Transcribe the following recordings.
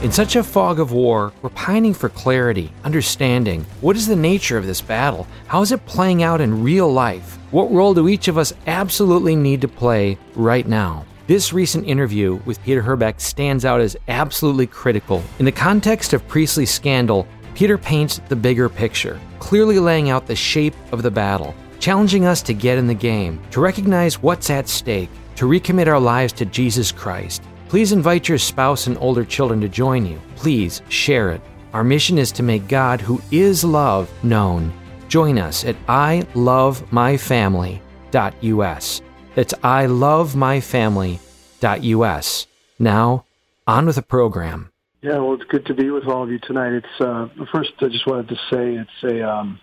In such a fog of war, we're pining for clarity, understanding. What is the nature of this battle? How is it playing out in real life? What role do each of us absolutely need to play right now? This recent interview with Peter Herbeck stands out as absolutely critical. In the context of Priestley's scandal, Peter paints the bigger picture, clearly laying out the shape of the battle, challenging us to get in the game, to recognize what's at stake, to recommit our lives to Jesus Christ. Please invite your spouse and older children to join you. Please share it. Our mission is to make God, who is love, known. Join us at ilovemyfamily.us. That's ilovemyfamily.us. Now, on with the program. Yeah, well, it's good to be with all of you tonight. It's uh, first, I just wanted to say it's a um,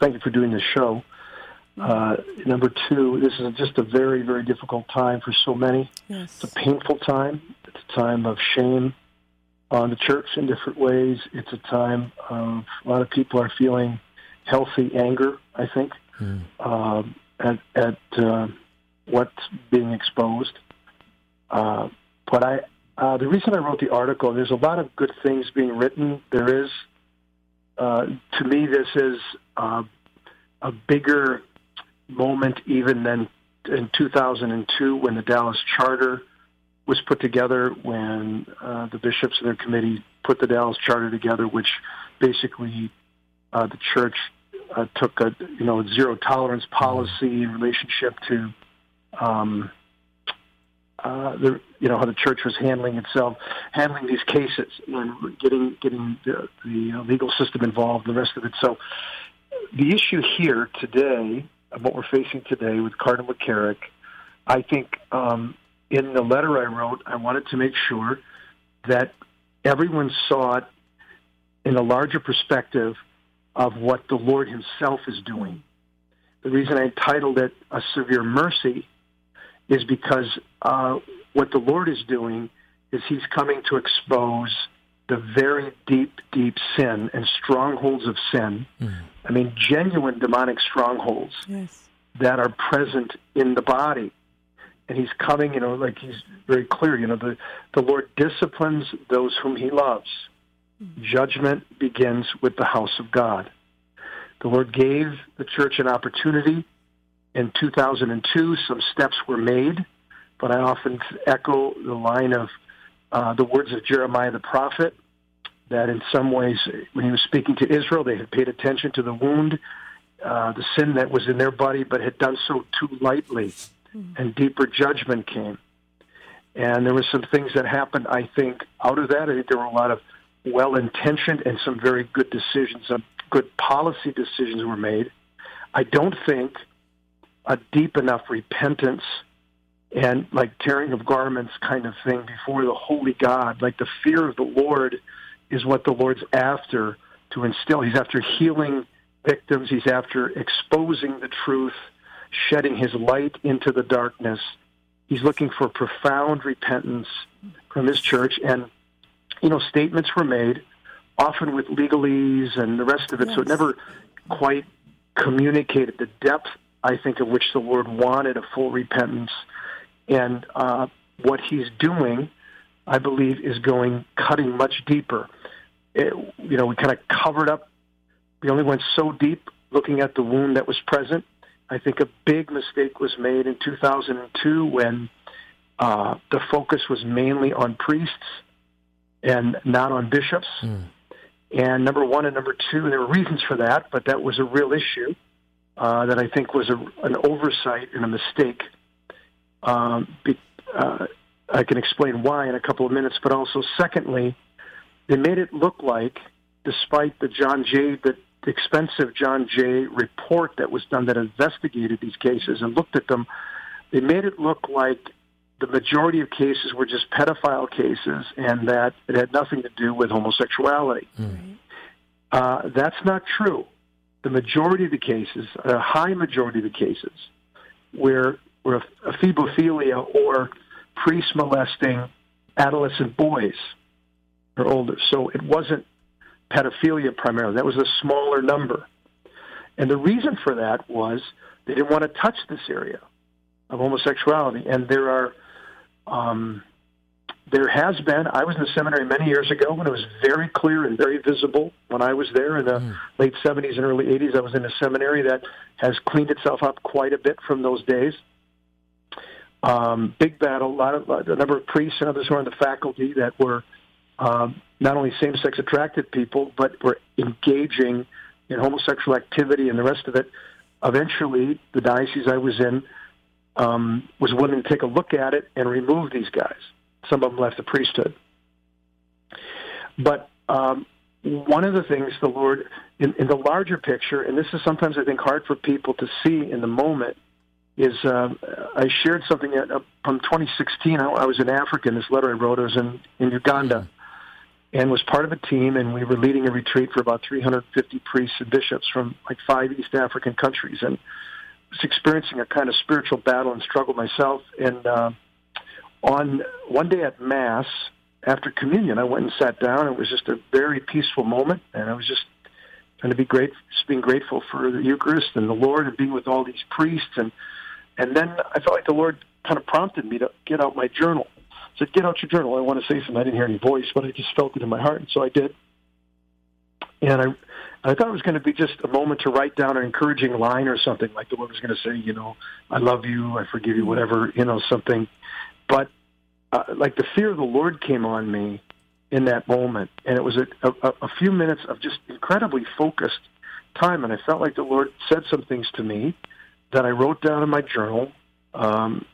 thank you for doing this show. Uh, number two, this is just a very, very difficult time for so many. Yes. It's a painful time. It's a time of shame on the church in different ways. It's a time of a lot of people are feeling healthy anger. I think Mm. um, at at uh, what's being exposed. Uh, but I, uh, the reason I wrote the article, there's a lot of good things being written. There is, uh, to me, this is uh, a bigger moment even then in 2002 when the Dallas Charter was put together, when uh, the bishops and their committee put the Dallas Charter together, which basically uh, the church uh, took a you know zero tolerance policy in relationship to um, uh, the you know how the church was handling itself, handling these cases, and getting getting the, the legal system involved, the rest of it. So the issue here today, of what we're facing today with Cardinal McCarrick, I think um, in the letter I wrote, I wanted to make sure that everyone saw it in a larger perspective of what the Lord Himself is doing. The reason I entitled it "A Severe Mercy" is because uh, what the Lord is doing is He's coming to expose the very deep, deep sin and strongholds of sin. Hmm. I mean, genuine demonic strongholds Yes. that are present in the body. And he's coming, you know, like he's very clear, you know, the, the Lord disciplines those whom he loves. Judgment begins with the house of God. The Lord gave the church an opportunity. In 2002, some steps were made, but I often echo the line of uh, the words of Jeremiah the prophet that in some ways, when he was speaking to Israel, they had paid attention to the wound, uh, the sin that was in their body, but had done so too lightly, and deeper judgment came. And there were some things that happened, I think, out of that. I think there were a lot of well intentioned and some very good decisions, some good policy decisions were made. I don't think a deep enough repentance and like tearing of garments kind of thing before the holy God, like the fear of the Lord is what the Lord's after to instill. He's after healing victims, he's after exposing the truth, shedding his light into the darkness. He's looking for profound repentance from his church. And, you know, statements were made, often with legalese and the rest of it, so it never quite communicated the depth, I think, of which the Lord wanted a full repentance. And uh, what he's doing, I believe, is going cutting much deeper. It, you know, we kind of covered up. We only went so deep looking at the wound that was present. I think a big mistake was made in 2002 when uh, the focus was mainly on priests and not on bishops. And number one and number two, there were reasons for that, but that was a real issue uh, that I think was a, an oversight and a mistake. Um, be, uh, I can explain why in a couple of minutes, but also, secondly, they made it look like, despite the John Jay, the expensive John Jay report that was done that investigated these cases and looked at them, they made it look like the majority of cases were just pedophile cases and that it had nothing to do with homosexuality. Uh, that's not true. The majority of the cases, a high majority of the cases, were were ephebophilia or priest molesting adolescent boys or older. So it wasn't pedophilia primarily. That was a smaller number. And the reason for that was they didn't want to touch this area of homosexuality. And there are um, there has been. I was in the seminary many years ago when it was very clear and very visible. When I was there in the mm. late 70s and early 80s, I was in a seminary that has cleaned itself up quite a bit from those days. Um, big battle, a lot of a number of priests and others were on the faculty that were um, not only same-sex attracted people, but were engaging in homosexual activity and the rest of it. Eventually, the diocese I was in um, was willing to take a look at it and remove these guys. Some of them left the priesthood. But um, one of the things the Lord, in, in the larger picture, and this is sometimes I think hard for people to see in the moment, is uh, I shared something at, uh, from 2016. I, I was in Africa, and this letter I wrote I was in, in Uganda and was part of a team, and we were leading a retreat for about 350 priests and bishops from like five East African countries. And was experiencing a kind of spiritual battle and struggle myself. And uh, on one day at Mass, after communion, I went and sat down. It was just a very peaceful moment, and I was just trying to be great, just being grateful for the Eucharist and the Lord, and being with all these priests. And and then I felt like the Lord kind of prompted me to get out my journal. I said, "Get out your journal. I want to say something." I didn't hear any voice, but I just felt it in my heart, and so I did. And I I thought it was going to be just a moment to write down an encouraging line or something, like the Lord was going to say, you know, I love you, I forgive you, whatever, you know, something. But uh, like the fear of the Lord came on me in that moment, and it was a, a, a few minutes of just incredibly focused time, and I felt like the Lord said some things to me that I wrote down in my journal, um,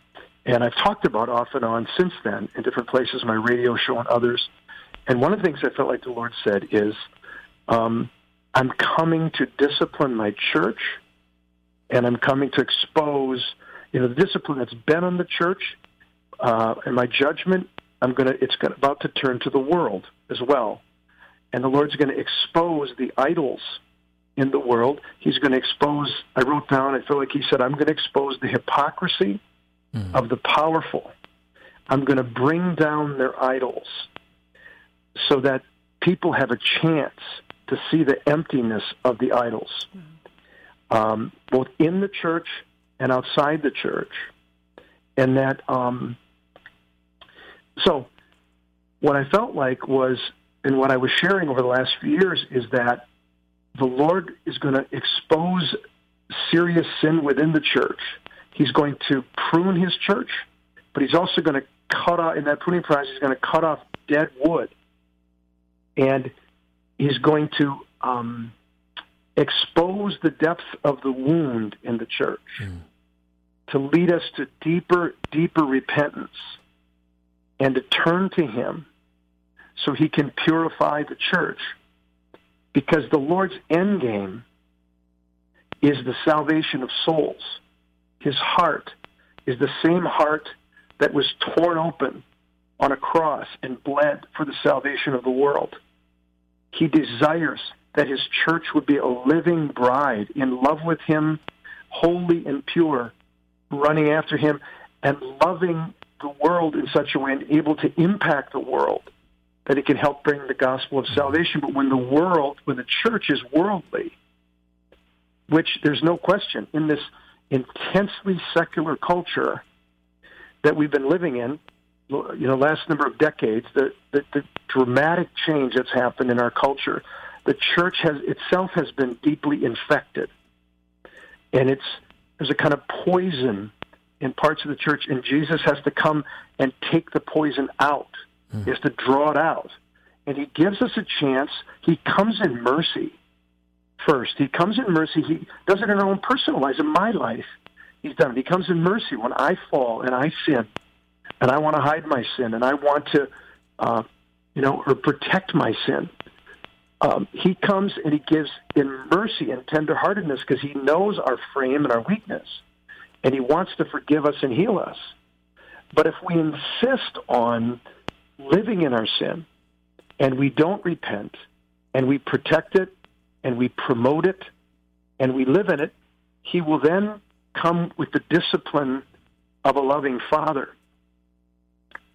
and I've talked about off and on since then in different places, my radio show and others. And one of the things I felt like the Lord said is, um, I'm coming to discipline my church, and I'm coming to expose, you know, the discipline that's been on the church, uh, and my judgment. I'm gonna. It's gonna, about to turn to the world as well, and the Lord's going to expose the idols in the world. He's going to expose. I wrote down. I feel like He said, "I'm going to expose the hypocrisy mm. of the powerful. I'm going to bring down their idols, so that people have a chance." to see the emptiness of the idols, um, both in the church and outside the church. And that, um, so what I felt like was, and what I was sharing over the last few years, is that the Lord is going to expose serious sin within the church. He's going to prune his church, but he's also going to cut off, in that pruning process, he's going to cut off dead wood. And he's going to um, expose the depth of the wound in the church mm. to lead us to deeper, deeper repentance and to turn to him so he can purify the church. Because the Lord's end game is the salvation of souls. His heart is the same heart that was torn open on a cross and bled for the salvation of the world. He desires that his church would be a living bride in love with him, holy and pure, running after him and loving the world in such a way and able to impact the world that it can help bring the gospel of salvation. But when the world, when the church is worldly, which there's no question in this intensely secular culture that we've been living in, you know, last number of decades, the, the, the dramatic change that's happened in our culture, the church has itself has been deeply infected, and it's there's a kind of poison in parts of the church, and Jesus has to come and take the poison out. Mm. Has to draw it out, and he gives us a chance. He comes in mercy first. He comes in mercy. He does it in our own personal lives. In my life, he's done it. He comes in mercy when I fall and I sin and I want to hide my sin, and I want to, uh, you know, or protect my sin. Um, he comes and he gives in mercy and tenderheartedness because he knows our frame and our weakness, and he wants to forgive us and heal us. But if we insist on living in our sin, and we don't repent, and we protect it, and we promote it, and we live in it, he will then come with the discipline of a loving father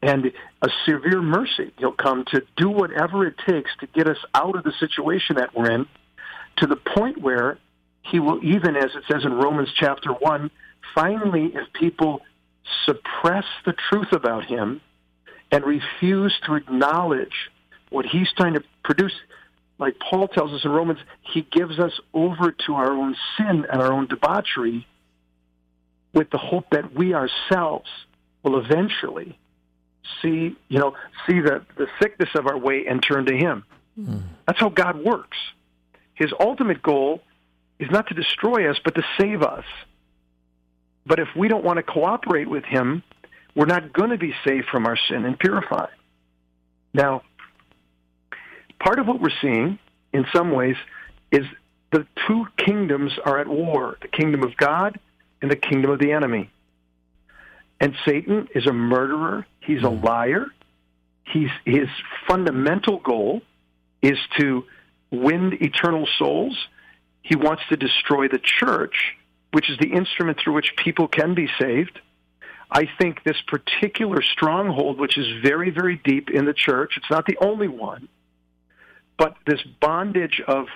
and a severe mercy. He'll come to do whatever it takes to get us out of the situation that we're in to the point where he will even, as it says in Romans chapter 1, finally, if people suppress the truth about him and refuse to acknowledge what he's trying to produce, like Paul tells us in Romans, he gives us over to our own sin and our own debauchery with the hope that we ourselves will eventually see, you know, see the, the sickness of our way and turn to him. Mm. That's how God works. His ultimate goal is not to destroy us, but to save us. But if we don't want to cooperate with him, we're not going to be saved from our sin and purified. Now, part of what we're seeing, in some ways, is the two kingdoms are at war the kingdom of God and the kingdom of the enemy. And Satan is a murderer, he's a mm. liar. He's, his fundamental goal is to win eternal souls. He wants to destroy the church, which is the instrument through which people can be saved. I think this particular stronghold, which is very, very deep in the church, it's not the only one, but this bondage of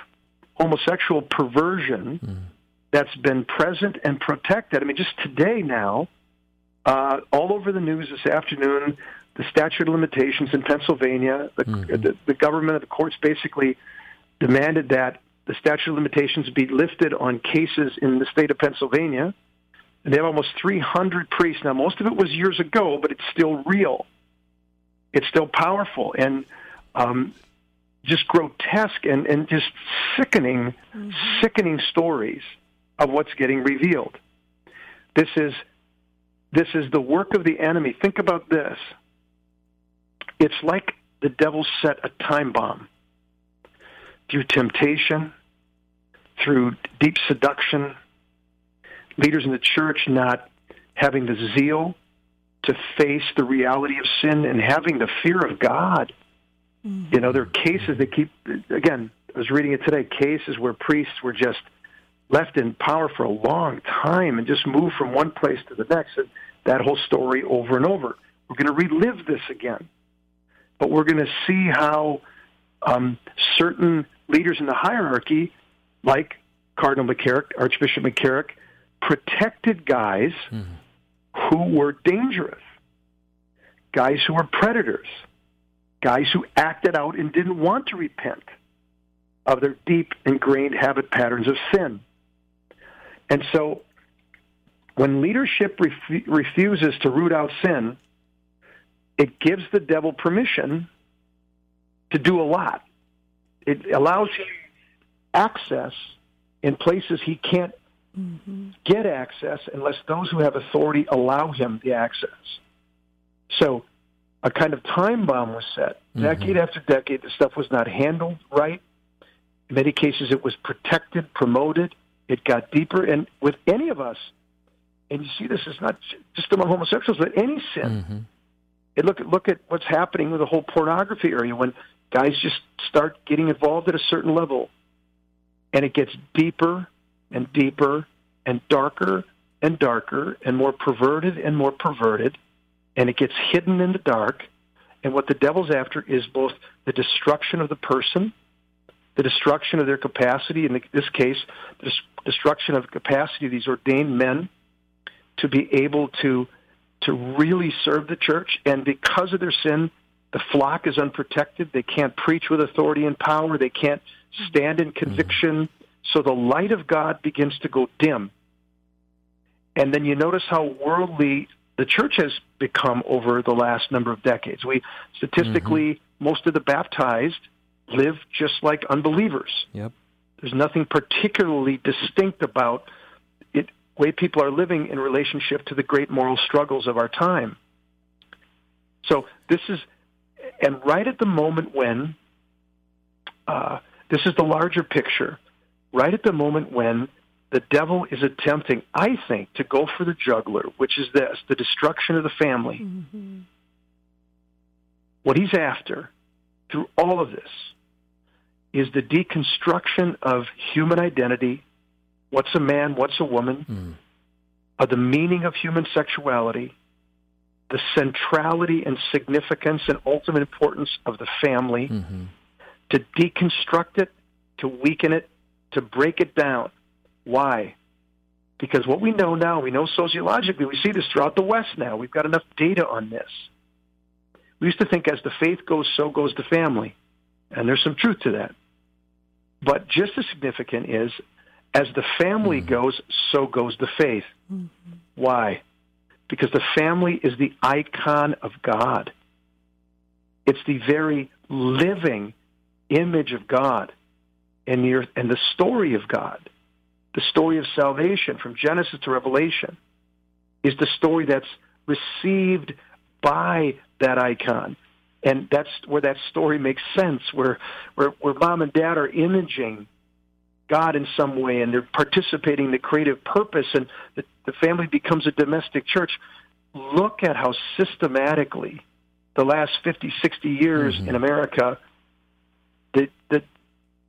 homosexual perversion mm. that's been present and protected. I mean, just today now, uh, all over the news this afternoon, the statute of limitations in Pennsylvania, the, mm-hmm. the, the government, the courts basically demanded that the statute of limitations be lifted on cases in the state of Pennsylvania they have almost 300 priests. Now, most of it was years ago, but it's still real. It's still powerful and um, just grotesque and, and just sickening, mm-hmm. sickening stories of what's getting revealed. This is this is the work of the enemy. Think about this. It's like the devil set a time bomb through temptation, through deep seduction, leaders in the church not having the zeal to face the reality of sin and having the fear of God. Mm-hmm. You know, there are cases that keep, again, I was reading it today, cases where priests were just left in power for a long time and just moved from one place to the next. And that whole story over and over. We're going to relive this again. But we're going to see how um, certain leaders in the hierarchy, like Cardinal McCarrick, Archbishop McCarrick, protected guys mm-hmm. who were dangerous, guys who were predators, guys who acted out and didn't want to repent of their deep ingrained habit patterns of sin. And so when leadership ref- refuses to root out sin, it gives the devil permission to do a lot. It allows him access in places he can't mm-hmm. get access unless those who have authority allow him the access. So a kind of time bomb was set. Mm-hmm. Decade after decade, the stuff was not handled right. In many cases, it was protected, promoted. It got deeper. And with any of us, and you see this is not just among homosexuals, but any sin. Mm-hmm. And look at look at what's happening with the whole pornography area when guys just start getting involved at a certain level, and it gets deeper and deeper and darker and darker and more perverted and more perverted, and it gets hidden in the dark. And what the devil's after is both the destruction of the person, the destruction of their capacity, in this case, the destruction of the capacity of these ordained men to be able to to really serve the church. And because of their sin, the flock is unprotected. They can't preach with authority and power. They can't stand in mm-hmm. conviction. So the light of God begins to go dim. And then you notice how worldly the church has become over the last number of decades. We statistically, mm-hmm. most of the baptized live just like unbelievers. Yep. There's nothing particularly distinct about it way people are living in relationship to the great moral struggles of our time. So this is, and right at the moment when, uh, this is the larger picture right at the moment when the devil is attempting, I think, to go for the juggler, which is this the destruction of the family. Mm-hmm. What he's after through all of this is the deconstruction of human identity what's a man, what's a woman, mm. of the meaning of human sexuality, the centrality and significance and ultimate importance of the family, mm-hmm. to deconstruct it, to weaken it, to break it down. Why? Because what we know now, we know sociologically, we see this throughout the West now. We've got enough data on this. We used to think as the faith goes, so goes the family. And there's some truth to that. But just as significant is as the family mm-hmm. goes, so goes the faith. Mm-hmm. Why? Because the family is the icon of God. It's the very living image of God and the, and the story of God. The story of salvation from Genesis to Revelation is the story that's received by that icon. And that's where that story makes sense, where, where, where mom and dad are imaging God in some way and they're participating in the creative purpose and the, the family becomes a domestic church. Look at how systematically the last 50, 60 years mm-hmm. in America, the, the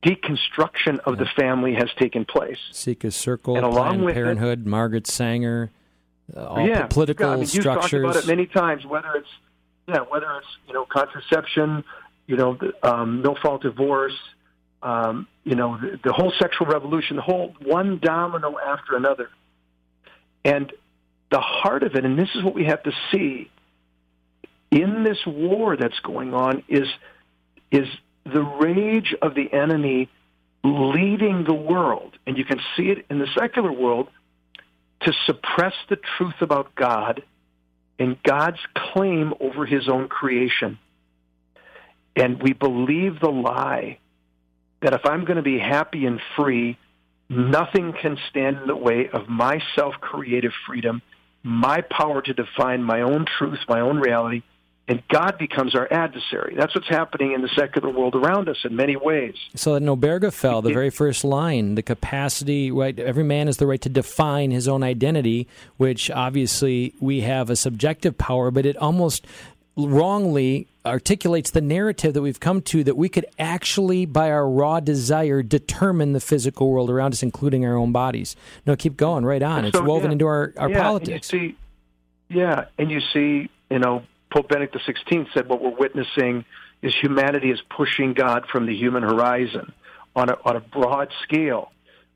deconstruction of yeah. the family has taken place. Seek a Circle, and along Planned with Parenthood, it, Margaret Sanger, uh, all yeah, political I mean, you've structures. You've talked about it many times, whether it's yeah, whether it's you know contraception, you know, um, no fault divorce, um, you know, the, the whole sexual revolution, the whole one domino after another, and the heart of it, and this is what we have to see in this war that's going on is is the rage of the enemy leading the world, and you can see it in the secular world, to suppress the truth about God and God's claim over his own creation. And we believe the lie that if I'm going to be happy and free, nothing can stand in the way of my self creative freedom, my power to define my own truth, my own reality, and God becomes our adversary. That's what's happening in the secular world around us in many ways. So in Obergefell, the very first line, the capacity, right? Every man has the right to define his own identity, which obviously we have a subjective power, but it almost wrongly articulates the narrative that we've come to that we could actually, by our raw desire, determine the physical world around us, including our own bodies. No, keep going right on. It's woven yeah, into our, our yeah, politics. And see, yeah, and you see, you know, Pope Benedict XVI said what we're witnessing is humanity is pushing God from the human horizon on a, on a broad scale.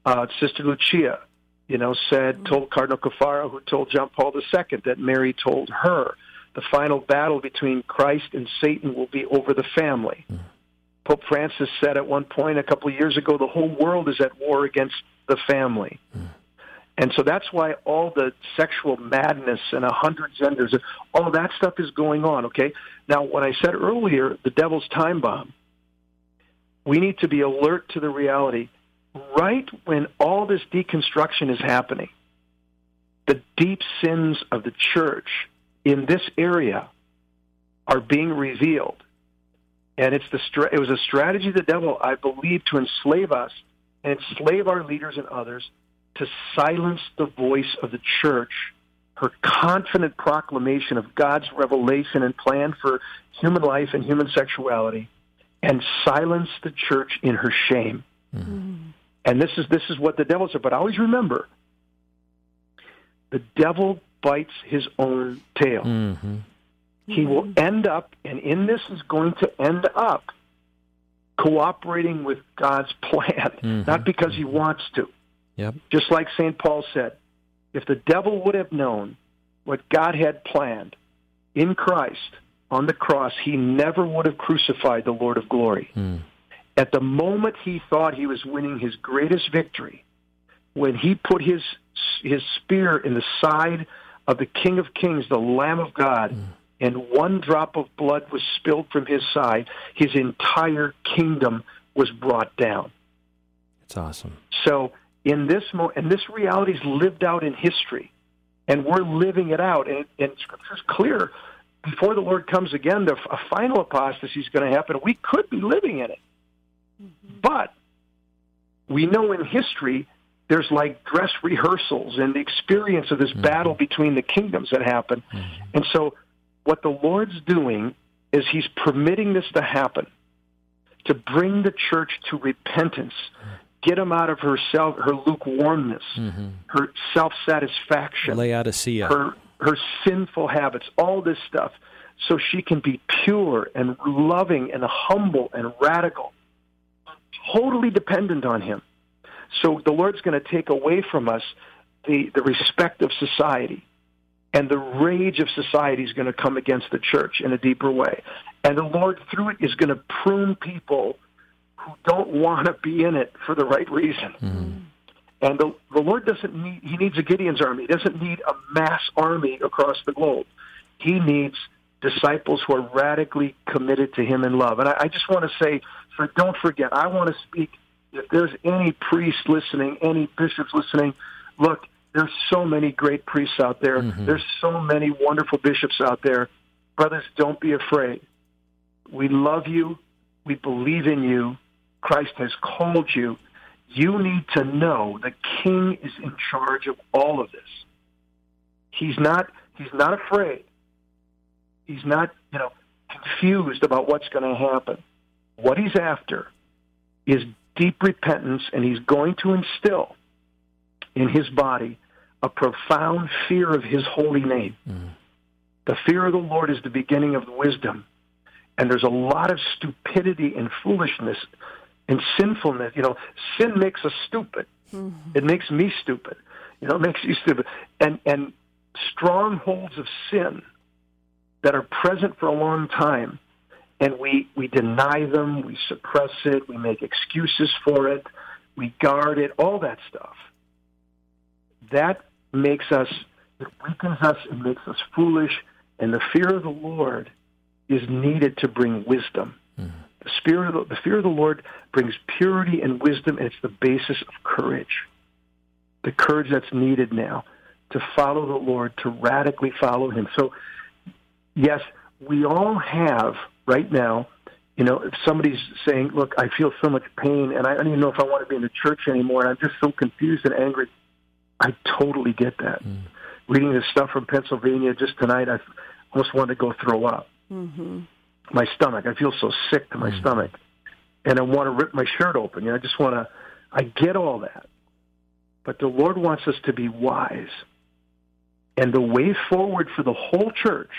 Uh, Sister Lucia, you know, said, told Cardinal Caffarra, who told John Paul II that Mary told her, the final battle between Christ and Satan will be over the family. Mm. Pope Francis said at one point a couple of years ago, the whole world is at war against the family. Mm. And so that's why all the sexual madness and a hundred genders, all that stuff is going on, okay? Now, when I said earlier, the devil's time bomb, we need to be alert to the reality. Right when all this deconstruction is happening, the deep sins of the church in this area are being revealed. And it's the it was a strategy of the devil, I believe, to enslave us and enslave our leaders and others to silence the voice of the church, her confident proclamation of God's revelation and plan for human life and human sexuality, and silence the church in her shame. Mm-hmm. And this is this is what the devil said. But always remember, the devil bites his own tail. Mm-hmm. He will end up, and in this is going to end up cooperating with God's plan, mm-hmm. not because he wants to, Yep. Just like St. Paul said, if the devil would have known what God had planned in Christ on the cross, he never would have crucified the Lord of glory. Mm. At the moment he thought he was winning his greatest victory, when he put his his spear in the side of the King of Kings, the Lamb of God, mm. and one drop of blood was spilled from his side, his entire kingdom was brought down. It's awesome. So in this mo- and this reality is lived out in history, and we're living it out. And, and Scripture's clear. Before the Lord comes again, the, a final apostasy is going to happen. We could be living in it, mm-hmm. but we know in history there's like dress rehearsals and the experience of this mm-hmm. battle between the kingdoms that happen. Mm-hmm. And so, what the Lord's doing is He's permitting this to happen to bring the church to repentance, get them out of her self, her lukewarmness, mm-hmm. her self satisfaction, Laodicea, her her sinful habits, all this stuff, so she can be pure and loving and humble and radical, totally dependent on Him. So the Lord's going to take away from us the the respect of society. And the rage of society is going to come against the church in a deeper way. And the Lord, through it, is going to prune people who don't want to be in it for the right reason. Mm-hmm. And the, the Lord doesn't need, he needs a Gideon's army. He doesn't need a mass army across the globe. He needs disciples who are radically committed to him in love. And I, I just want to say, so don't forget, I want to speak, if there's any priest listening, any bishops listening, look, there's so many great priests out there. Mm-hmm. There's so many wonderful bishops out there. Brothers, don't be afraid. We love you. We believe in you. Christ has called you. You need to know the king is in charge of all of this. He's not he's not afraid. He's not, you know, confused about what's going to happen. What he's after is deep repentance and he's going to instill in his body a profound fear of his holy name. Mm. The fear of the Lord is the beginning of wisdom. And there's a lot of stupidity and foolishness and sinfulness. You know, sin makes us stupid. Mm-hmm. It makes me stupid. You know, it makes you stupid. And and strongholds of sin that are present for a long time, and we we deny them, we suppress it, we make excuses for it, we guard it, all that stuff. That makes us, it weakens us, it makes us foolish, and the fear of the Lord is needed to bring wisdom. Mm. The spirit of the, the fear of the Lord brings purity and wisdom, and it's the basis of courage. The courage that's needed now to follow the Lord, to radically follow Him. So, yes, we all have right now. You know, if somebody's saying, "Look, I feel so much pain, and I don't even know if I want to be in the church anymore, and I'm just so confused and angry," I totally get that. Mm. Reading this stuff from Pennsylvania just tonight, I almost wanted to go throw up. Mm-hmm my stomach. I feel so sick to my mm. stomach, and I want to rip my shirt open. You know, I just want to. I get all that, but the Lord wants us to be wise, and the way forward for the whole church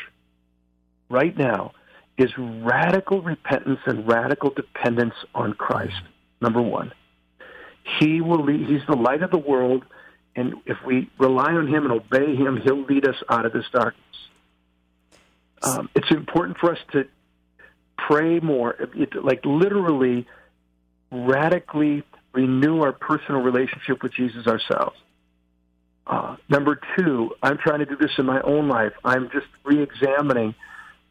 right now is radical repentance and radical dependence on Christ. Number one, He will lead. He's the light of the world, and if we rely on Him and obey Him, He'll lead us out of this darkness. Um, it's important for us to pray more, it, like literally radically renew our personal relationship with Jesus ourselves. Uh, number two, I'm trying to do this in my own life. I'm just re-examining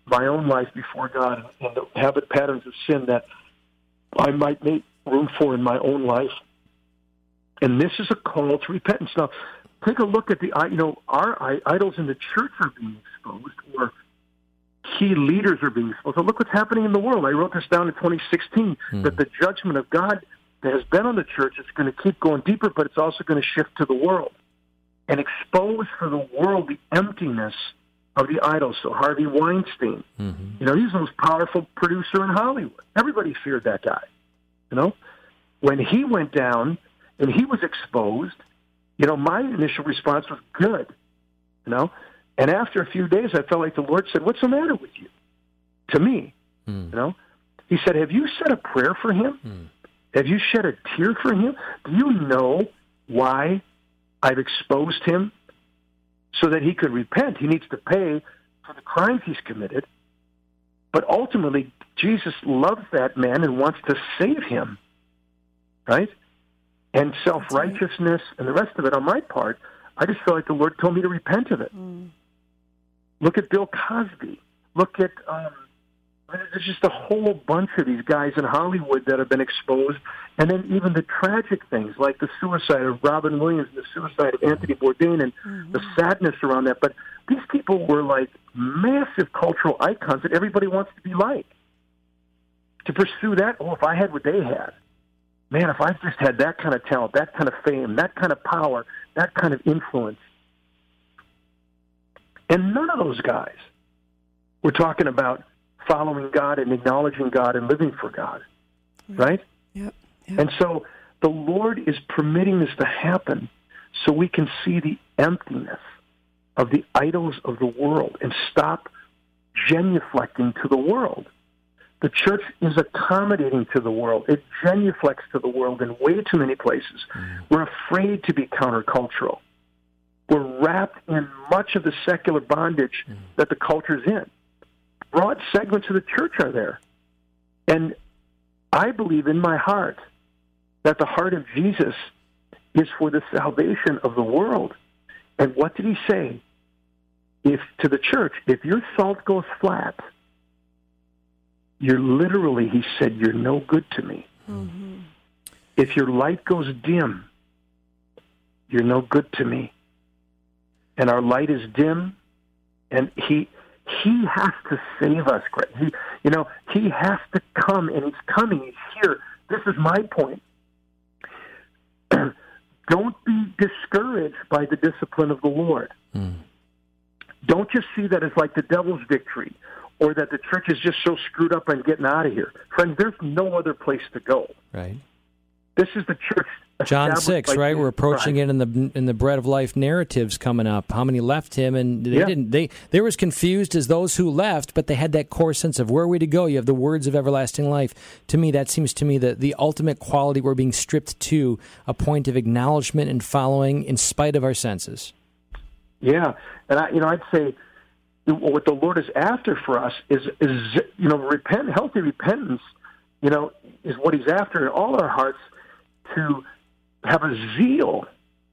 my own life before God and the habit patterns of sin that I might make room for in my own life. And this is a call to repentance. Now, take a look at the, you know, our idols in the church are being exposed, or key leaders are being exposed. So look what's happening in the world. I wrote this down in 2016 hmm. that the judgment of God that has been on the church is going to keep going deeper, but it's also going to shift to the world and expose for the world the emptiness of the idols. So Harvey Weinstein, mm-hmm. you know, he's the most powerful producer in Hollywood. Everybody feared that guy. You know, when he went down and he was exposed, you know, my initial response was good. You know, and after a few days, I felt like the Lord said, "What's the matter with you?" To me, mm. you know, He said, "Have you said a prayer for him? Mm. Have you shed a tear for him? Do you know why I've exposed him so that he could repent? He needs to pay for the crimes he's committed." But ultimately, Jesus loves that man and wants to save him, right? And self righteousness and the rest of it on my part, I just feel like the Lord told me to repent of it. Mm. Look at Bill Cosby. Look at um, there's just a whole bunch of these guys in Hollywood that have been exposed, and then even the tragic things like the suicide of Robin Williams, and the suicide of Anthony Bourdain, and mm-hmm. the sadness around that. But these people were like massive cultural icons that everybody wants to be like. To pursue that, oh, if I had what they had, man, if I just had that kind of talent, that kind of fame, that kind of power, that kind of influence, and none of those guys were talking about following God and acknowledging God and living for God. Right? Yep. yep. And so the Lord is permitting this to happen so we can see the emptiness of the idols of the world and stop genuflecting to the world. The church is accommodating to the world. It genuflects to the world in way too many places. Mm. We're afraid to be countercultural. We're wrapped in much of the secular bondage mm. that the culture's in. Broad segments of the church are there. And I believe in my heart that the heart of Jesus is for the salvation of the world. And what did he say? If to the church, if your salt goes flat, you're literally, he said, you're no good to me. Mm-hmm. If your light goes dim, you're no good to me. And our light is dim, and he he has to save us. He, you know, he has to come, and he's coming. He's here. This is my point. Don't be discouraged by the discipline of the Lord. Mm. Don't just see that as like the devil's victory or that the church is just so screwed up and getting out of here. Friends, there's no other place to go. Right. This is the church. John six, right? We're approaching it in the in the bread of life narratives coming up. How many left him, and they yeah. didn't. They they were as confused as those who left, but they had that core sense of where are we to go. You have the words of everlasting life. To me, that seems to me that the ultimate quality we're being stripped to a point of acknowledgement and following in spite of our senses. Yeah, and I, you know, I'd say what the Lord is after for us is is you know repent, healthy repentance. You know, is what He's after in all our hearts to have a zeal,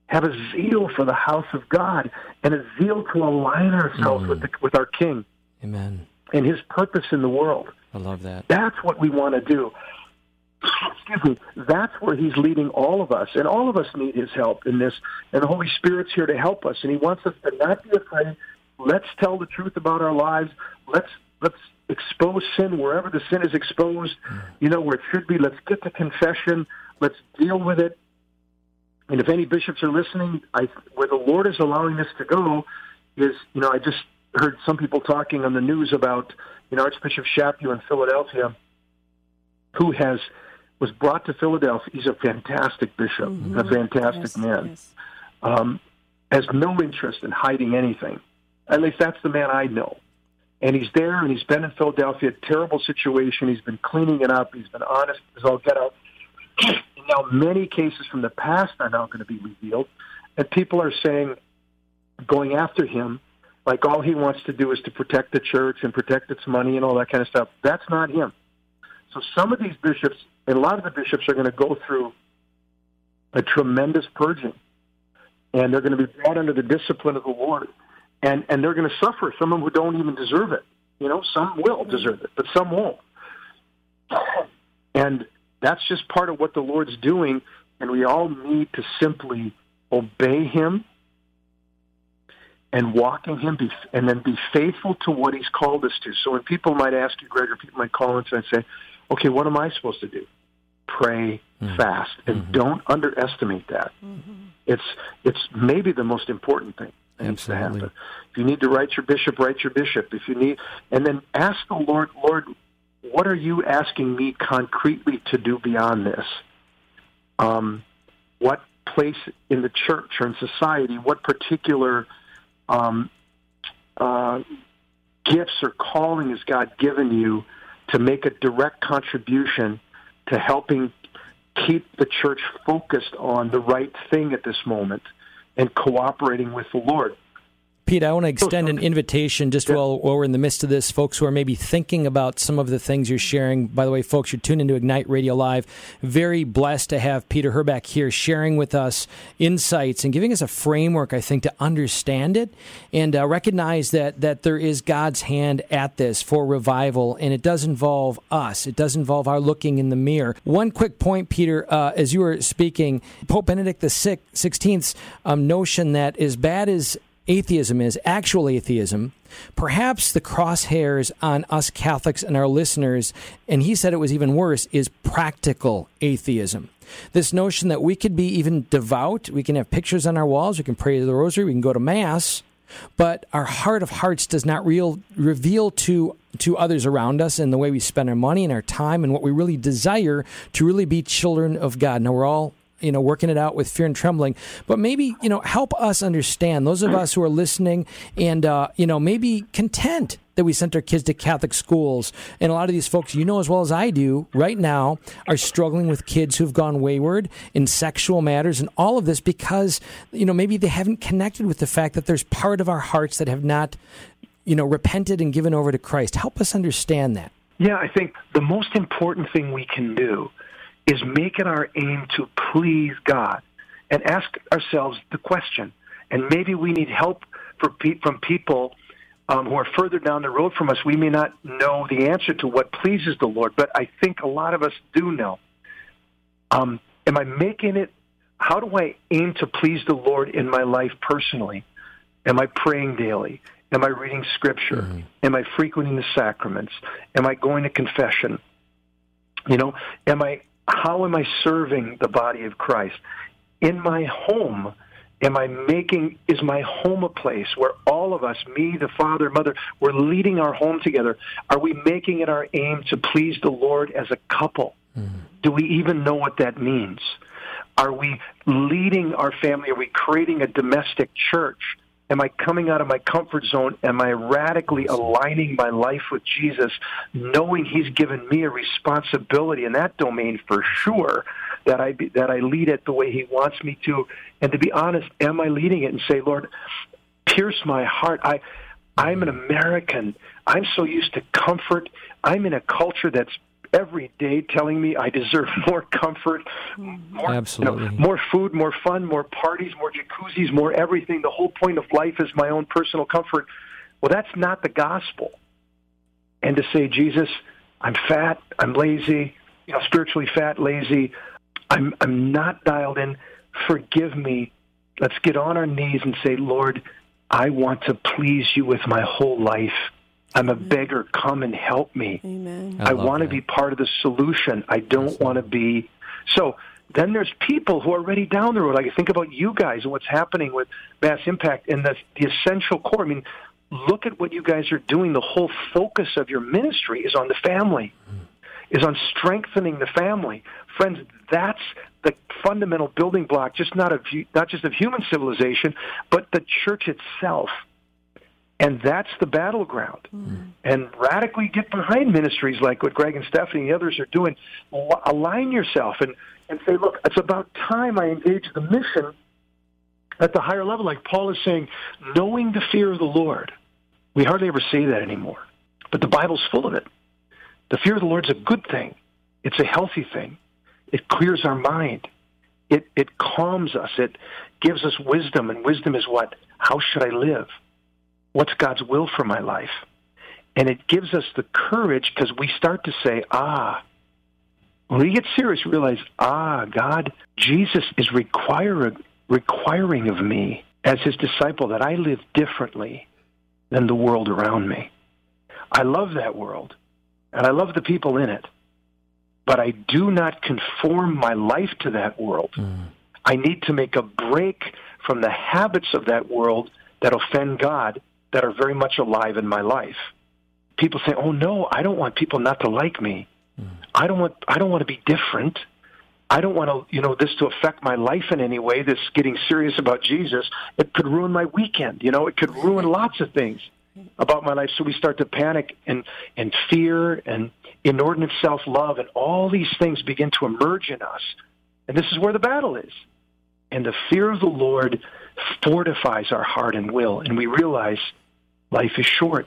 have a zeal for the house of God, and a zeal to align ourselves mm. with the, with our King. Amen. And His purpose in the world. I love that. That's what we want to do. Excuse me. That's where He's leading all of us, and all of us need His help in this. And the Holy Spirit's here to help us, and He wants us to not be afraid. Let's tell the truth about our lives. Let's let's expose sin wherever the sin is exposed. Mm. You know where it should be. Let's get to confession. Let's deal with it. And if any bishops are listening, I, where the Lord is allowing this to go is, you know, I just heard some people talking on the news about, you know, Archbishop Chaput in Philadelphia, who has was brought to Philadelphia. He's a fantastic bishop, mm-hmm. a fantastic yes, man. Yes. Um, has no interest in hiding anything. At least that's the man I know. And he's there, and he's been in Philadelphia. Terrible situation. He's been cleaning it up. He's been honest as all get out now many cases from the past are now going to be revealed, and people are saying, going after him, like all he wants to do is to protect the church and protect its money and all that kind of stuff. That's not him. So some of these bishops, and a lot of the bishops, are going to go through a tremendous purging, and they're going to be brought under the discipline of the Lord, and and they're going to suffer. Some of them who don't even deserve it. You know, some will deserve it, but some won't. And that's just part of what the Lord's doing, and we all need to simply obey Him and walk in Him, and then be faithful to what He's called us to. So when people might ask you, Greg, or people might call and say, "Okay, what am I supposed to do?" Pray, mm-hmm. fast, and mm-hmm. don't underestimate that. Mm-hmm. It's it's maybe the most important thing that needs to happen. If you need to write your bishop, write your bishop. If you need, and then ask the Lord, Lord, what are you asking me concretely to do beyond this? Um, what place in the church or in society, what particular um, uh, gifts or calling has God given you to make a direct contribution to helping keep the church focused on the right thing at this moment and cooperating with the Lord? Pete, I want to extend an invitation just yeah. while, while, we're in the midst of this. Folks who are maybe thinking about some of the things you're sharing. By the way, folks, you're tuned into Ignite Radio Live. Very blessed to have Peter Herbeck here sharing with us insights and giving us a framework, I think, to understand it and uh, recognize that, that there is God's hand at this for revival, and it does involve us. It does involve our looking in the mirror. One quick point, Peter, uh, as you were speaking, Pope Benedict the Sixteenth's um, notion that as bad as atheism is, actual atheism, perhaps the crosshairs on us Catholics and our listeners, and he said it was even worse, is practical atheism. This notion that we could be even devout, we can have pictures on our walls, we can pray the rosary, we can go to Mass, but our heart of hearts does not real, reveal to to others around us and the way we spend our money and our time and what we really desire to really be children of God. Now we're all you know, working it out with fear and trembling. But maybe, you know, help us understand, those of us who are listening and, uh, you know, maybe content that we sent our kids to Catholic schools. And a lot of these folks, you know as well as I do, right now are struggling with kids who've gone wayward in sexual matters and all of this because, you know, maybe they haven't connected with the fact that there's part of our hearts that have not, you know, repented and given over to Christ. Help us understand that. Yeah, I think the most important thing we can do is make it our aim to please God and ask ourselves the question. And maybe we need help for pe- from people um, who are further down the road from us. We may not know the answer to what pleases the Lord, but I think a lot of us do know. Um, am I making it? How do I aim to please the Lord in my life personally? Am I praying daily? Am I reading scripture? Mm-hmm. Am I frequenting the sacraments? Am I going to confession? You know, am I how am I serving the body of Christ? In my home, am I making is my home a place where all of us, me, the father, mother, we're leading our home together? Are we making it our aim to please the Lord as a couple? Mm-hmm. Do we even know what that means? Are we leading our family? Are we creating a domestic church? Am I coming out of my comfort zone? Am I radically aligning my life with Jesus, knowing He's given me a responsibility in that domain for sure that I be, that I lead it the way He wants me to? And to be honest, am I leading it and say, Lord, pierce my heart? I I'm an American. I'm so used to comfort. I'm in a culture that's every day telling me I deserve more comfort, mm-hmm. more, Absolutely. You know, more food, more fun, more parties, more jacuzzis, more everything. The whole point of life is my own personal comfort. Well, that's not the gospel. And to say, Jesus, I'm fat, I'm lazy, you know, spiritually fat, lazy, I'm I'm not dialed in. Forgive me. Let's get on our knees and say, Lord, I want to please you with my whole life. I'm a beggar. Come and help me. Amen. I, I want to be part of the solution. I don't want to be. So then there's people who are already down the road. Like think about you guys and what's happening with Mass Impact and the, the essential core. I mean, look at what you guys are doing. The whole focus of your ministry is on the family, is on strengthening the family. Friends, that's the fundamental building block, just not of not just of human civilization, but the church itself. And that's the battleground. Mm. And radically get behind ministries like what Greg and Stephanie and the others are doing. Align yourself and, and say, look, it's about time I engage the mission at the higher level. Like Paul is saying, knowing the fear of the Lord. We hardly ever say that anymore. But the Bible's full of it. The fear of the Lord's a good thing. It's a healthy thing. It clears our mind. It, it calms us. It gives us wisdom. And wisdom is what? How should I live? What's God's will for my life? And it gives us the courage because we start to say, ah, when we get serious, realize, ah, God, Jesus is requiring, requiring of me as his disciple that I live differently than the world around me. I love that world, and I love the people in it, but I do not conform my life to that world. Mm. I need to make a break from the habits of that world that offend God that are very much alive in my life. People say, "Oh no, I don't want people not to like me. Mm. I don't want I don't want to be different. I don't want to, you know, this to affect my life in any way. This getting serious about Jesus, it could ruin my weekend. You know, it could ruin lots of things about my life. So we start to panic and and fear and inordinate self love and all these things begin to emerge in us. And this is where the battle is. And the fear of the Lord fortifies our heart and will, and we realize life is short.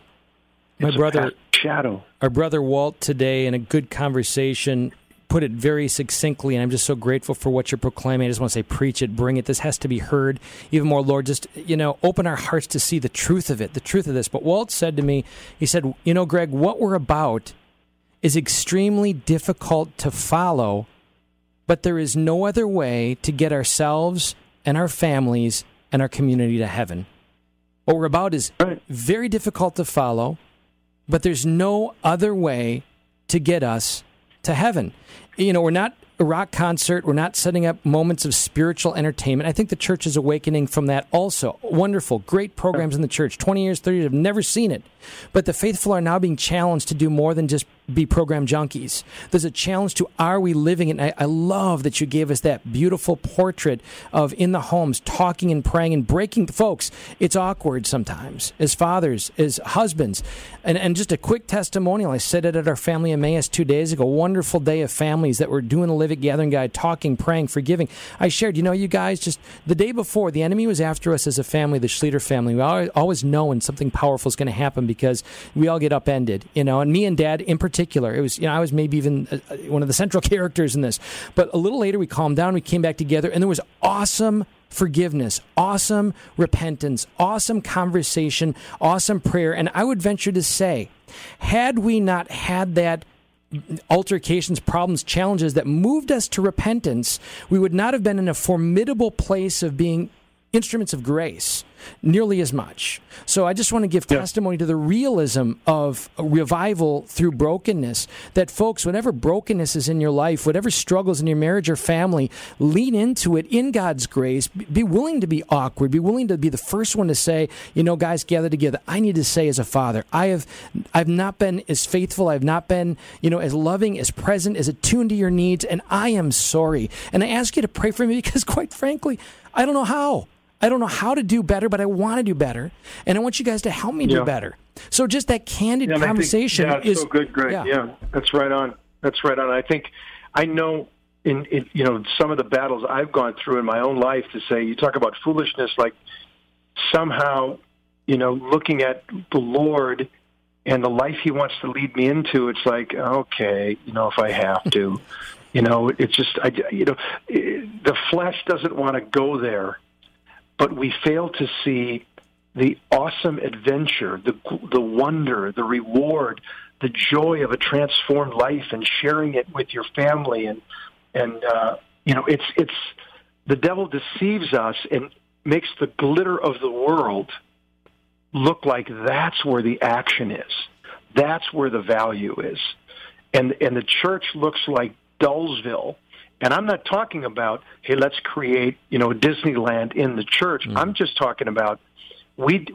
My brother shadow. Our brother Walt today in a good conversation put it very succinctly, and I'm just so grateful for what you're proclaiming. I just want to say, preach it, bring it. This has to be heard even more, Lord. Just, you know, open our hearts to see the truth of it, the truth of this. But Walt said to me, he said, You know, Greg, what we're about is extremely difficult to follow, but there is no other way to get ourselves and our families and our community to heaven. What we're about is very difficult to follow, but there's no other way to get us to heaven. You know, we're not a rock concert. We're not setting up moments of spiritual entertainment. I think the church is awakening from that also. Wonderful, great programs in the church. 20 years, 30 years, I've never seen it. But the faithful are now being challenged to do more than just be program junkies. There's a challenge to are we living? And I, I love that you gave us that beautiful portrait of in the homes talking and praying and breaking. Folks, it's awkward sometimes as fathers, as husbands. And, and just a quick testimonial. I said it at our family Emmaus two days ago. Wonderful day of families that were doing the Live Gathering Guide, talking, praying, forgiving. I shared, you know, you guys just the day before, the enemy was after us as a family, the Schlueter family. We always know when something powerful is going to happen because we all get upended, you know. And me and Dad, in particular, it was, you know, I was maybe even uh, uh, one of the central characters in this. But a little later, we calmed down, we came back together, and there was awesome forgiveness, awesome repentance, awesome conversation, awesome prayer. And I would venture to say, had we not had that altercations, problems, challenges that moved us to repentance, we would not have been in a formidable place of being instruments of grace nearly as much. So I just want to give yeah. testimony to the realism of revival through brokenness. That folks, whatever brokenness is in your life, whatever struggles in your marriage or family, lean into it in God's grace. Be willing to be awkward. Be willing to be the first one to say, you know, guys, gather together. I need to say as a father, I have, I've not been as faithful. I've not been, you know, as loving, as present, as attuned to your needs, and I am sorry. And I ask you to pray for me because, quite frankly, I don't know how. I don't know how to do better, but I want to do better, and I want you guys to help me yeah. do better. So just that candid yeah, conversation think, yeah, is so good. Great, yeah. yeah, that's right on. That's right on. I think I know in, in you know some of the battles I've gone through in my own life to say you talk about foolishness, like somehow you know looking at the Lord and the life He wants to lead me into. It's like okay, you know, if I have to. You know, it's just I, you know, the flesh doesn't want to go there but we fail to see the awesome adventure, the the wonder, the reward, the joy of a transformed life, and sharing it with your family. And and uh, you know, it's it's the devil deceives us and makes the glitter of the world look like that's where the action is, that's where the value is, and and the church looks like Dullsville and I'm not talking about, hey, let's create, you know, Disneyland in the church. Mm. I'm just talking about we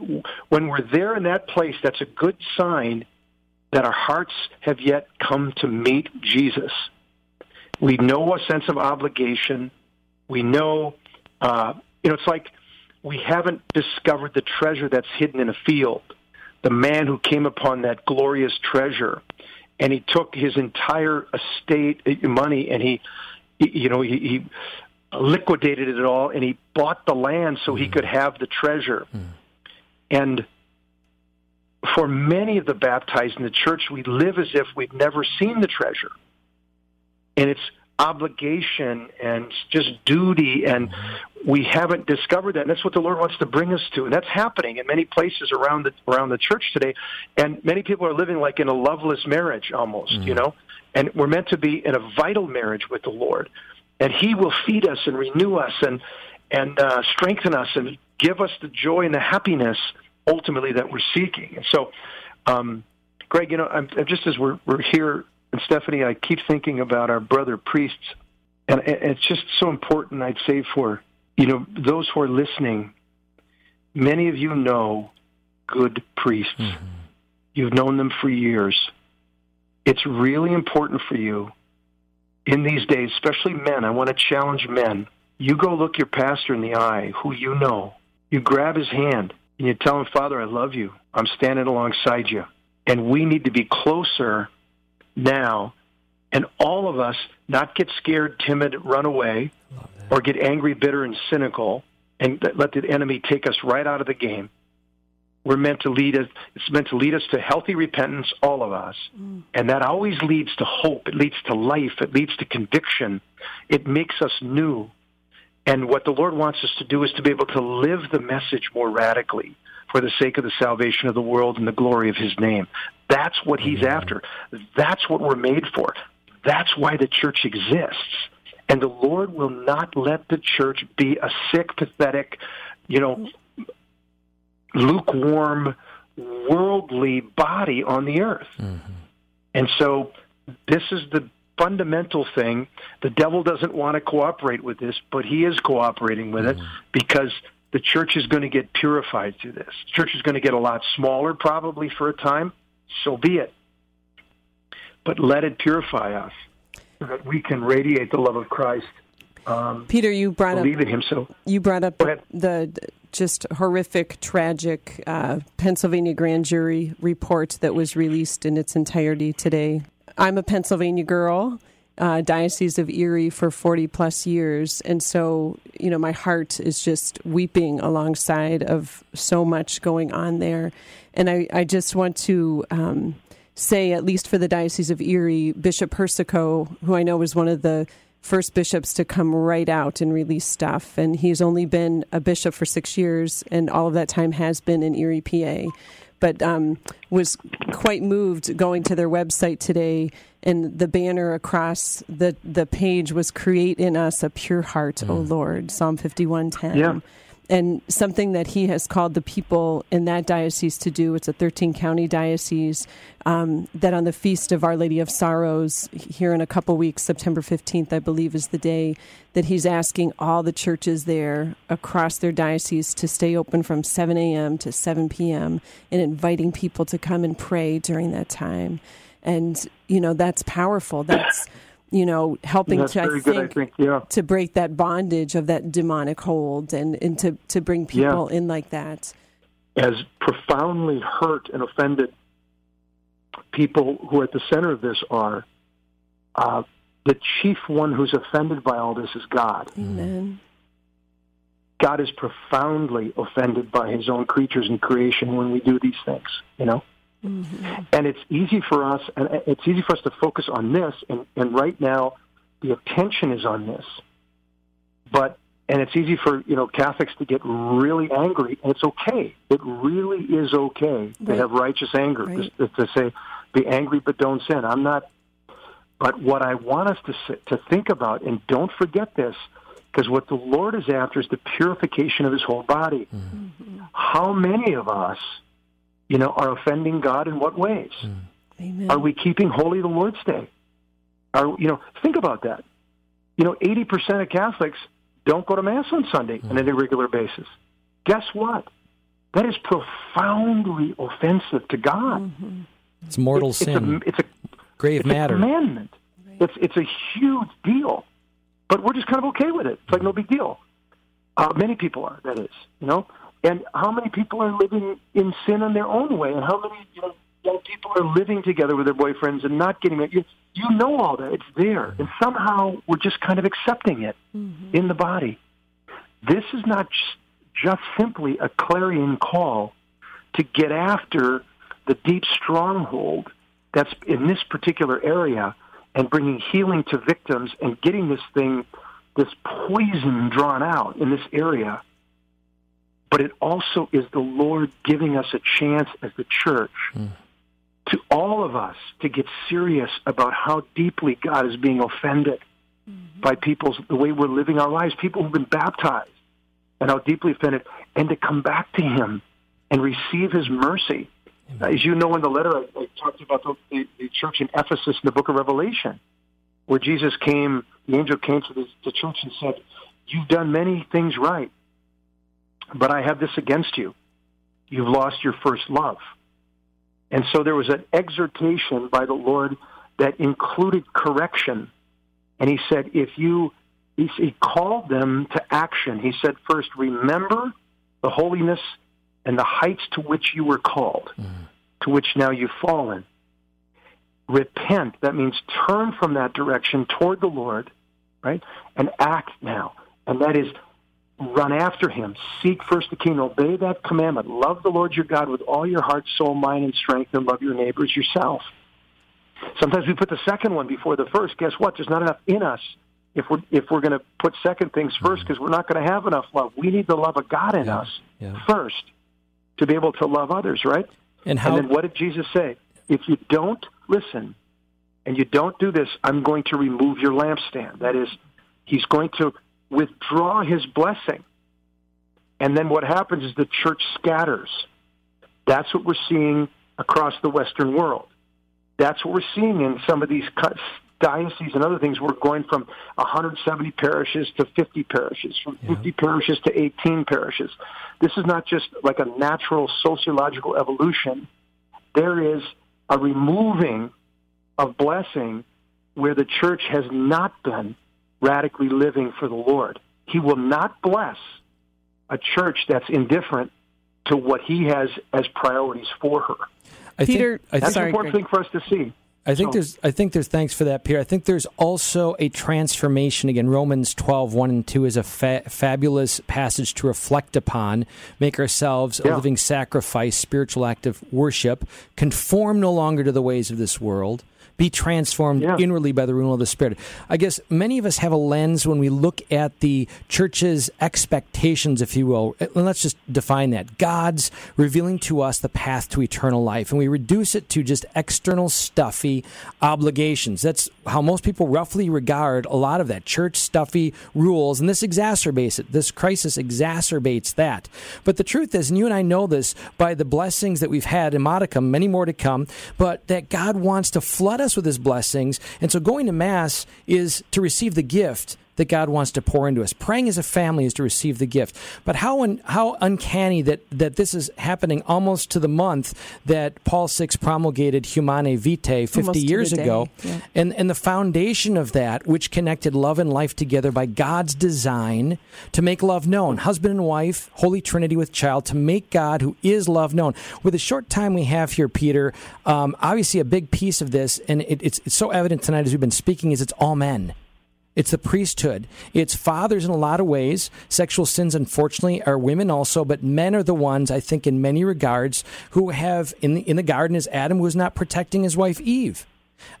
when we're there in that place, that's a good sign that our hearts have yet come to meet Jesus. We know a sense of obligation. We know, uh, you know, it's like we haven't discovered the treasure that's hidden in a field. The man who came upon that glorious treasure, and he took his entire estate, uh, money, and he you know, he, he liquidated it all and he bought the land so mm. he could have the treasure. Mm. And for many of the baptized in the church, we live as if we've never seen the treasure. And it's obligation and just duty and we haven't discovered that and that's what the lord wants to bring us to and that's happening in many places around the around the church today and many people are living like in a loveless marriage almost mm-hmm. you know and we're meant to be in a vital marriage with the Lord. And He will feed us and renew us and and uh, strengthen us and give us the joy and the happiness ultimately that we're seeking. And so, um, Greg, you know, I'm, just as we're we're here, and Stephanie, I keep thinking about our brother priests, and it's just so important. I'd say for you know those who are listening, many of you know good priests. Mm-hmm. You've known them for years it's really important for you in these days, especially men. I want to challenge men. You go look your pastor in the eye, who you know. You grab his hand and you tell him, Father, I love you. I'm standing alongside you. And we need to be closer now. And all of us not get scared, timid, run away, or get angry, bitter, and cynical, and let the enemy take us right out of the game. We're meant to lead us it's meant to lead us to healthy repentance all of us. Mm. and that always leads to hope. It leads to life. It leads to conviction. It makes us new. And what the lord wants us to do is to be able to live the message more radically for the sake of the salvation of the world and the glory of his name that's what he's mm-hmm. after that's what we're made for that's why the church exists and the lord will not let the church be a sick pathetic you know lukewarm, worldly body on the earth. Mm-hmm. And so this is the fundamental thing. The devil doesn't want to cooperate with this, but he is cooperating with mm-hmm. it because the church is going to get purified through this. The church is going to get a lot smaller probably for a time. So be it. but let it purify us so that we can radiate the love of Christ. Um, Peter, you brought believe up in Him. So you brought up the, the just horrific, tragic uh, Pennsylvania grand jury report that was released in its entirety today. I'm a Pennsylvania girl, uh, Diocese of Erie for 40 plus years, and so you know my heart is just weeping alongside of so much going on there, and I, I just want to. Um, say, at least for the Diocese of Erie, Bishop Persico, who I know was one of the first bishops to come right out and release stuff. And he's only been a bishop for six years, and all of that time has been in Erie, PA. But um, was quite moved going to their website today, and the banner across the, the page was "Create in us a pure heart, O Lord." Psalm fifty one ten Yeah. and something that he has called the people in that diocese to do. It's a 13 county diocese. Um, that on the feast of Our Lady of Sorrows, here in a couple weeks, September 15th, I believe, is the day that he's asking all the churches there across their diocese to stay open from 7 a.m. to 7 p.m. and inviting people to come and pray during that time. And, you know, that's powerful. That's, you know, helping that's to, I good. I think, think. Yeah. to break that bondage of that demonic hold and, and to, to bring people in like that. as profoundly hurt and offended people who are at the center of this are, uh, the chief one who's offended by all this is God. Amen. God is profoundly offended by his own creatures and creation when we do these things, you know? Mm-hmm. And it's easy for us, and it's easy for us to focus on this, and, and right now the attention is on this. But, and it's easy for, you know, Catholics to get really angry, and it's okay. It really is okay to have righteous anger, Right. to, to say, be angry but don't sin. I'm not, but what I want us to, to think about, and don't forget this, because what the Lord is after is the purification of his whole body. Mm-hmm. How many of us, you know, are offending God in what ways? Hmm. Amen. Are we keeping holy the Lord's Day? Are you know? Think about that. You know, eighty percent of Catholics don't go to mass on Sunday on an irregular hmm. basis. Guess what? That is profoundly offensive to God. Mm-hmm. It's mortal it's, sin, It's a, it's a grave it's matter. a commandment. It's it's a huge deal, but we're just kind of okay with it. It's like no hmm. big deal. Uh, many people are. That is, you know. And how many people are living in sin in their own way? And how many you know, young people are living together with their boyfriends and not getting married? You, you know all that. It's there, and somehow we're just kind of accepting it mm-hmm. in the body. This is not just, just simply a clarion call to get after the deep stronghold that's in this particular area and bringing healing to victims and getting this thing, this poison drawn out in this area. But it also is the Lord giving us a chance as the church hmm. to all of us to get serious about how deeply God is being offended mm-hmm. by people's the way we're living our lives, people who've been baptized and how deeply offended, and to come back to Him and receive His mercy. Hmm. As you know, in the letter, I, I talked about the, the, the church in Ephesus in the book of Revelation, where Jesus came, the angel came to the, the church and said, You've done many things right, but I have this against you. You've lost your first love. And so there was an exhortation by the Lord that included correction. And he said, if you, he, called them to action. He said, first, remember the holiness and the heights to which you were called, mm-hmm. to which now you've fallen. Repent. That means turn from that direction toward the Lord, right? And act now. And that is run after him. Seek first the kingdom. Obey that commandment. Love the Lord your God with all your heart, soul, mind, and strength, and love your neighbors yourself. Sometimes we put the second one before the first. Guess what? There's not enough in us if we're if we're going to put second things first mm-hmm. because we're not going to have enough love. We need the love of God in Yeah, us yeah. first to be able to love others, right? And how? And then what did Jesus say? If you don't listen and you don't do this, I'm going to remove your lampstand. That is, he's going to withdraw his blessing. And then what happens is the church scatters. That's what we're seeing across the Western world. That's what we're seeing in some of these cuts, dioceses and other things. We're going from 170 parishes to 50 parishes, from 50 parishes to 18 parishes. This is not just like a natural sociological evolution. There is a removing of blessing where the church has not been radically living for the Lord. He will not bless a church that's indifferent to what he has as priorities for her. I Peter, think, I that's sorry, an important Greg. thing for us to see. I think so. there's I think there's thanks for that, Peter. I think there's also a transformation again. Romans 12, 1 and 2 is a fa- fabulous passage to reflect upon. Make ourselves yeah. a living sacrifice, spiritual act of worship, conform no longer to the ways of this world be transformed yeah. inwardly by the renewal of the Spirit. I guess many of us have a lens when we look at the church's expectations, if you will. And let's just define that God's revealing to us the path to eternal life. And we reduce it to just external, stuffy obligations. That's how most people roughly regard a lot of that church stuffy rules. And this exacerbates it. This crisis exacerbates that. But the truth is, and you and I know this by the blessings that we've had in modicum, many more to come, but that God wants to flood us with his blessings. And so going to Mass is to receive the gift that God wants to pour into us. Praying as a family is to receive the gift. But how un, how uncanny that, that this is happening almost to the month that Paul VI promulgated Humanae Vitae 50 almost years ago. Yeah. And, and the foundation of that, which connected love and life together by God's design to make love known. Husband and wife, Holy Trinity with child, to make God, who is love, known. With the short time we have here, Peter, um, obviously a big piece of this, and it, it's, it's so evident tonight as we've been speaking, is it's all men. It's the priesthood. It's fathers in a lot of ways. Sexual sins, unfortunately, are women also, but men are the ones, I think, in many regards, who have in the, in the garden as Adam was not protecting his wife Eve.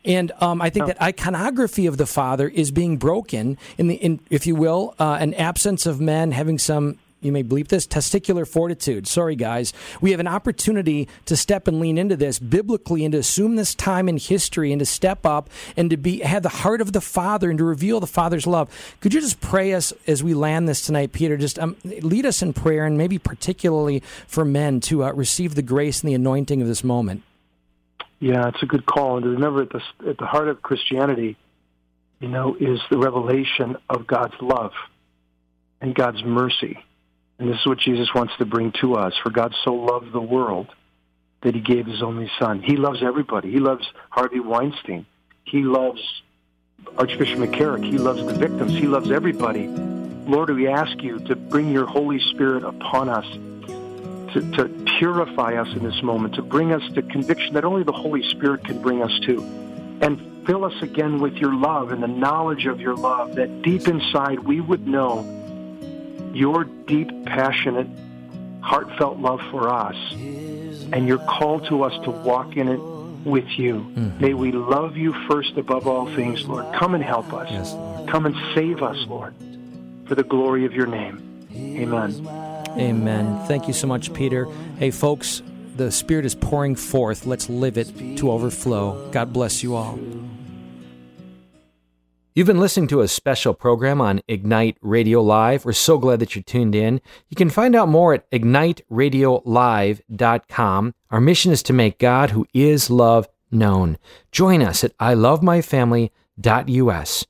And um, I think oh. that iconography of the father is being broken in the, in, if you will, uh, an absence of men having some you may bleep this, testicular fortitude. Sorry, guys. We have an opportunity to step and lean into this biblically and to assume this time in history and to step up and to be have the heart of the Father and to reveal the Father's love. Could you just pray us as we land this tonight, Peter? Just um, lead us in prayer and maybe particularly for men to uh, receive the grace and the anointing of this moment. Yeah, it's a good call. And remember, at the, at the heart of Christianity, you know, is the revelation of God's love and God's mercy and this is what Jesus wants to bring to us. For God so loved the world that he gave his only son. He loves everybody. He loves Harvey Weinstein. He loves Archbishop McCarrick. He loves the victims. He loves everybody. Lord, we ask you to bring your Holy Spirit upon us, to, to purify us in this moment, to bring us to conviction that only the Holy Spirit can bring us to. And fill us again with your love and the knowledge of your love, that deep inside we would know your deep, passionate, heartfelt love for us and your call to us to walk in it with you. Mm-hmm. May we love you first above all things, Lord. Come and help us. Yes, Come and save us, Lord, for the glory of your name. Amen. Amen. Thank you so much, Peter. Hey, folks, the Spirit is pouring forth. Let's live it to overflow. God bless you all. You've been listening to a special program on Ignite Radio Live. We're so glad that you tuned in. You can find out more at igniteradiolive.com. Our mission is to make God, who is love, known. Join us at ilovemyfamily.us.